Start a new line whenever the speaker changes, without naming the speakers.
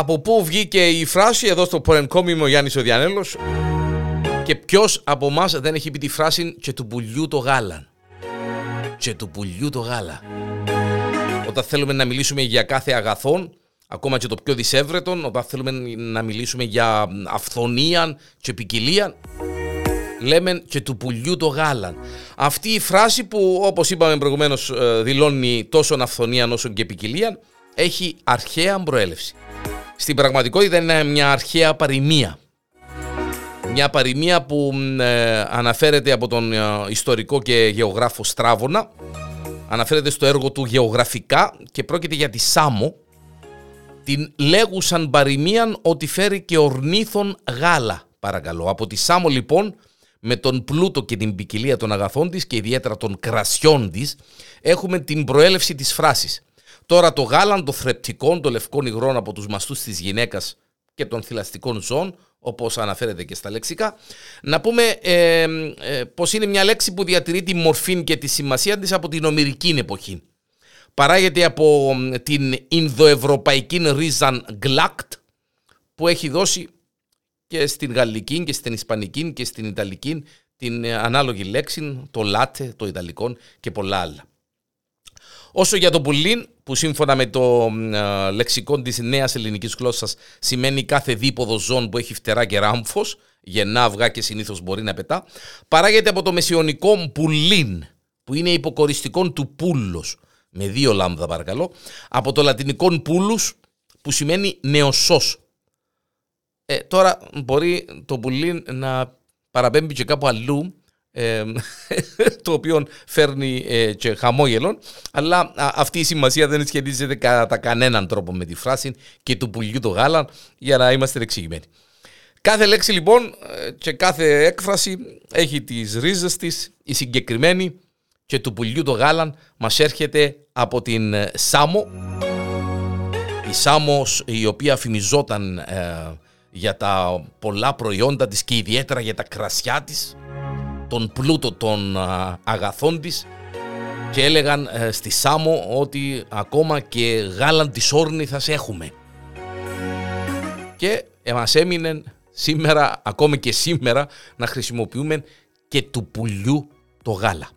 από πού βγήκε η φράση εδώ στο Πορενκόμι είμαι ο Γιάννης ο Διανέλος και ποιος από εμά δεν έχει πει τη φράση και του πουλιού το γάλα. Και του πουλιού το γάλα. Όταν θέλουμε να μιλήσουμε για κάθε αγαθόν, ακόμα και το πιο δυσέβρετον, όταν θέλουμε να μιλήσουμε για αυθονία και ποικιλία, λέμε και του πουλιού το γάλα. Αυτή η φράση που όπως είπαμε προηγουμένως ε, δηλώνει τόσο αυθονία όσο και ποικιλία, έχει αρχαία προέλευση. Στην πραγματικότητα είναι μια αρχαία παροιμία. Μια παροιμία που ε, αναφέρεται από τον ε, ιστορικό και γεωγράφο Στράβωνα. Αναφέρεται στο έργο του γεωγραφικά και πρόκειται για τη Σάμο. Την λέγουσαν παροιμίαν ότι φέρει και ορνήθων γάλα, παρακαλώ. Από τη Σάμο λοιπόν με τον πλούτο και την ποικιλία των αγαθών της και ιδιαίτερα των κρασιών της έχουμε την προέλευση της φράσης. Τώρα το γάλαν το θρεπτικόν, το λευκόν υγρόν από τους μαστούς της γυναίκας και των θηλαστικών ζώων, όπως αναφέρεται και στα λεξικά, να πούμε ε, ε, πως είναι μια λέξη που διατηρεί τη μορφή και τη σημασία της από την ομηρική εποχή. Παράγεται από την Ινδοευρωπαϊκή ρίζαν γκλάκτ που έχει δώσει και στην γαλλική και στην ισπανική και στην ιταλική την ανάλογη λέξη, το λάτε, το ιταλικό και πολλά άλλα. Όσο για το πουλίν, που σύμφωνα με το λεξικό της νέας ελληνικής γλώσσας σημαίνει κάθε δίποδο ζών που έχει φτερά και ράμφος, γεννά αυγά και συνήθως μπορεί να πετά, παράγεται από το μεσιονικό πουλίν, που είναι υποκοριστικό του πούλος, με δύο λάμδα παρακαλώ, από το λατινικό πούλους, που σημαίνει νεοσός. Ε, τώρα μπορεί το πουλίν να παραπέμπει και κάπου αλλού, το οποίο φέρνει ε, και χαμόγελο, αλλά αυτή η σημασία δεν σχετίζεται κατά κανέναν τρόπο με τη φράση και του πουλιού το γάλα για να είμαστε εξηγημένοι. Κάθε λέξη λοιπόν ε, και κάθε έκφραση έχει τις ρίζες της, η συγκεκριμένη και του πουλιού το γάλα μας έρχεται από την ε, Σάμο, η Σάμος η οποία φημιζόταν για τα πολλά προϊόντα της και ιδιαίτερα για τα κρασιά της τον πλούτο των αγαθών της και έλεγαν ε, στη Σάμο ότι ακόμα και γάλαν της όρνηθας έχουμε. Και μας έμεινε σήμερα, ακόμη και σήμερα, να χρησιμοποιούμε και του πουλιού το γάλα.